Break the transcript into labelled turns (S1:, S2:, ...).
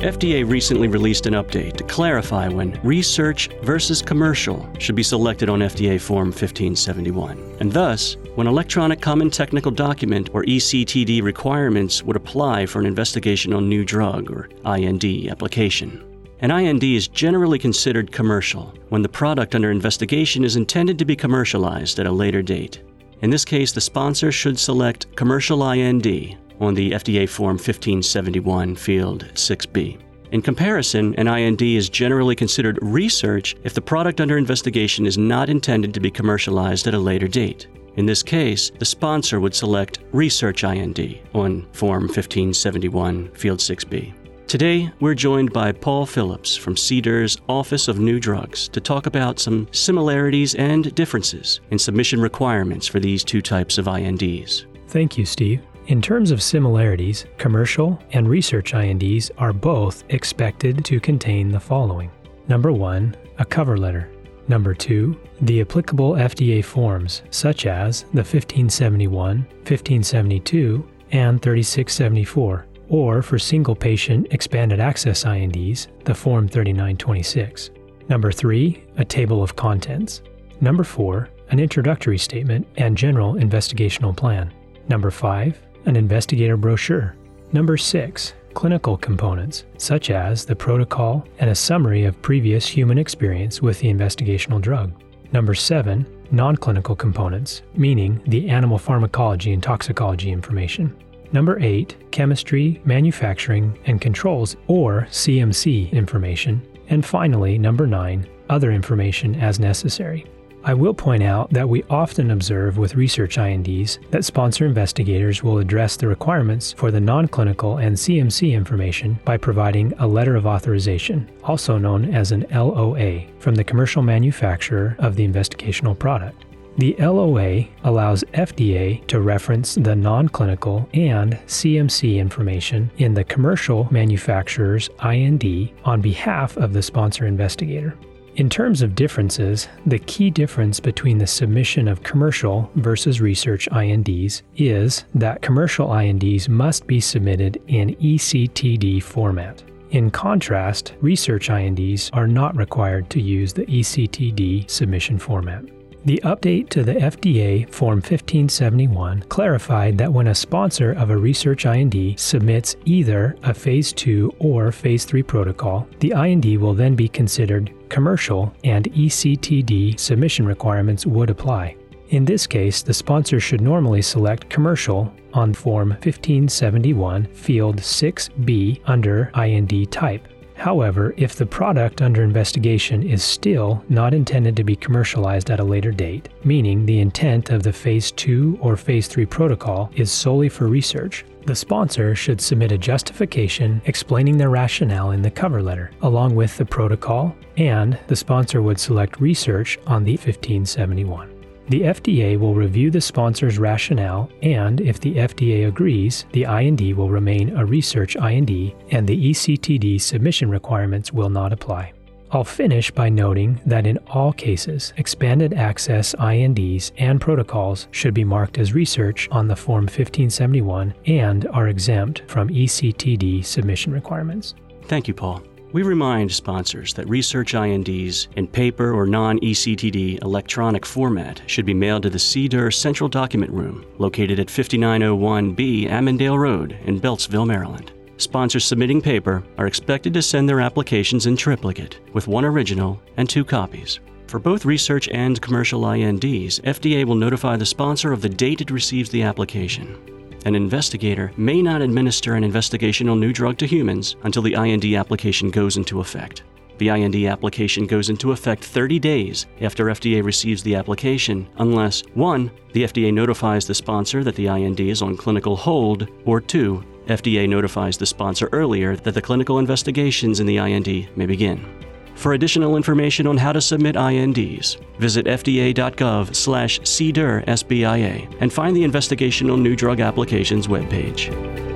S1: FDA recently released an update to clarify when research versus commercial should be selected on FDA Form 1571, and thus, when Electronic Common Technical Document or ECTD requirements would apply for an investigational new drug or IND application. An IND is generally considered commercial when the product under investigation is intended to be commercialized at a later date. In this case, the sponsor should select Commercial IND on the FDA Form 1571 Field 6B. In comparison, an IND is generally considered research if the product under investigation is not intended to be commercialized at a later date. In this case, the sponsor would select Research IND on Form 1571 Field 6B. Today, we're joined by Paul Phillips from CDER's Office of New Drugs to talk about some similarities and differences in submission requirements for these two types of INDs.
S2: Thank you, Steve. In terms of similarities, commercial and research INDs are both expected to contain the following Number one, a cover letter. Number two, the applicable FDA forms, such as the 1571, 1572, and 3674, or for single patient expanded access INDs, the Form 3926. Number three, a table of contents. Number four, an introductory statement and general investigational plan. Number five, an investigator brochure. Number six, clinical components, such as the protocol and a summary of previous human experience with the investigational drug. Number seven, non clinical components, meaning the animal pharmacology and toxicology information. Number eight, chemistry, manufacturing, and controls, or CMC information. And finally, number nine, other information as necessary. I will point out that we often observe with research INDs that sponsor investigators will address the requirements for the non clinical and CMC information by providing a letter of authorization, also known as an LOA, from the commercial manufacturer of the investigational product. The LOA allows FDA to reference the non clinical and CMC information in the commercial manufacturer's IND on behalf of the sponsor investigator. In terms of differences, the key difference between the submission of commercial versus research INDs is that commercial INDs must be submitted in ECTD format. In contrast, research INDs are not required to use the ECTD submission format. The update to the FDA Form 1571 clarified that when a sponsor of a research IND submits either a Phase 2 or Phase 3 protocol, the IND will then be considered commercial and ECTD submission requirements would apply. In this case, the sponsor should normally select commercial on Form 1571 Field 6B under IND type. However, if the product under investigation is still not intended to be commercialized at a later date, meaning the intent of the Phase 2 or Phase 3 protocol is solely for research, the sponsor should submit a justification explaining their rationale in the cover letter, along with the protocol, and the sponsor would select research on the 1571. The FDA will review the sponsor's rationale, and if the FDA agrees, the IND will remain a research IND and the ECTD submission requirements will not apply. I'll finish by noting that in all cases, expanded access INDs and protocols should be marked as research on the Form 1571 and are exempt from ECTD submission requirements.
S1: Thank you, Paul. We remind sponsors that research INDs in paper or non ECTD electronic format should be mailed to the CDER Central Document Room, located at 5901B Ammendale Road in Beltsville, Maryland. Sponsors submitting paper are expected to send their applications in triplicate, with one original and two copies. For both research and commercial INDs, FDA will notify the sponsor of the date it receives the application. An investigator may not administer an investigational new drug to humans until the IND application goes into effect. The IND application goes into effect 30 days after FDA receives the application, unless 1. The FDA notifies the sponsor that the IND is on clinical hold, or 2. FDA notifies the sponsor earlier that the clinical investigations in the IND may begin. For additional information on how to submit INDs, visit fda.gov slash CDER and find the Investigational New Drug Applications webpage.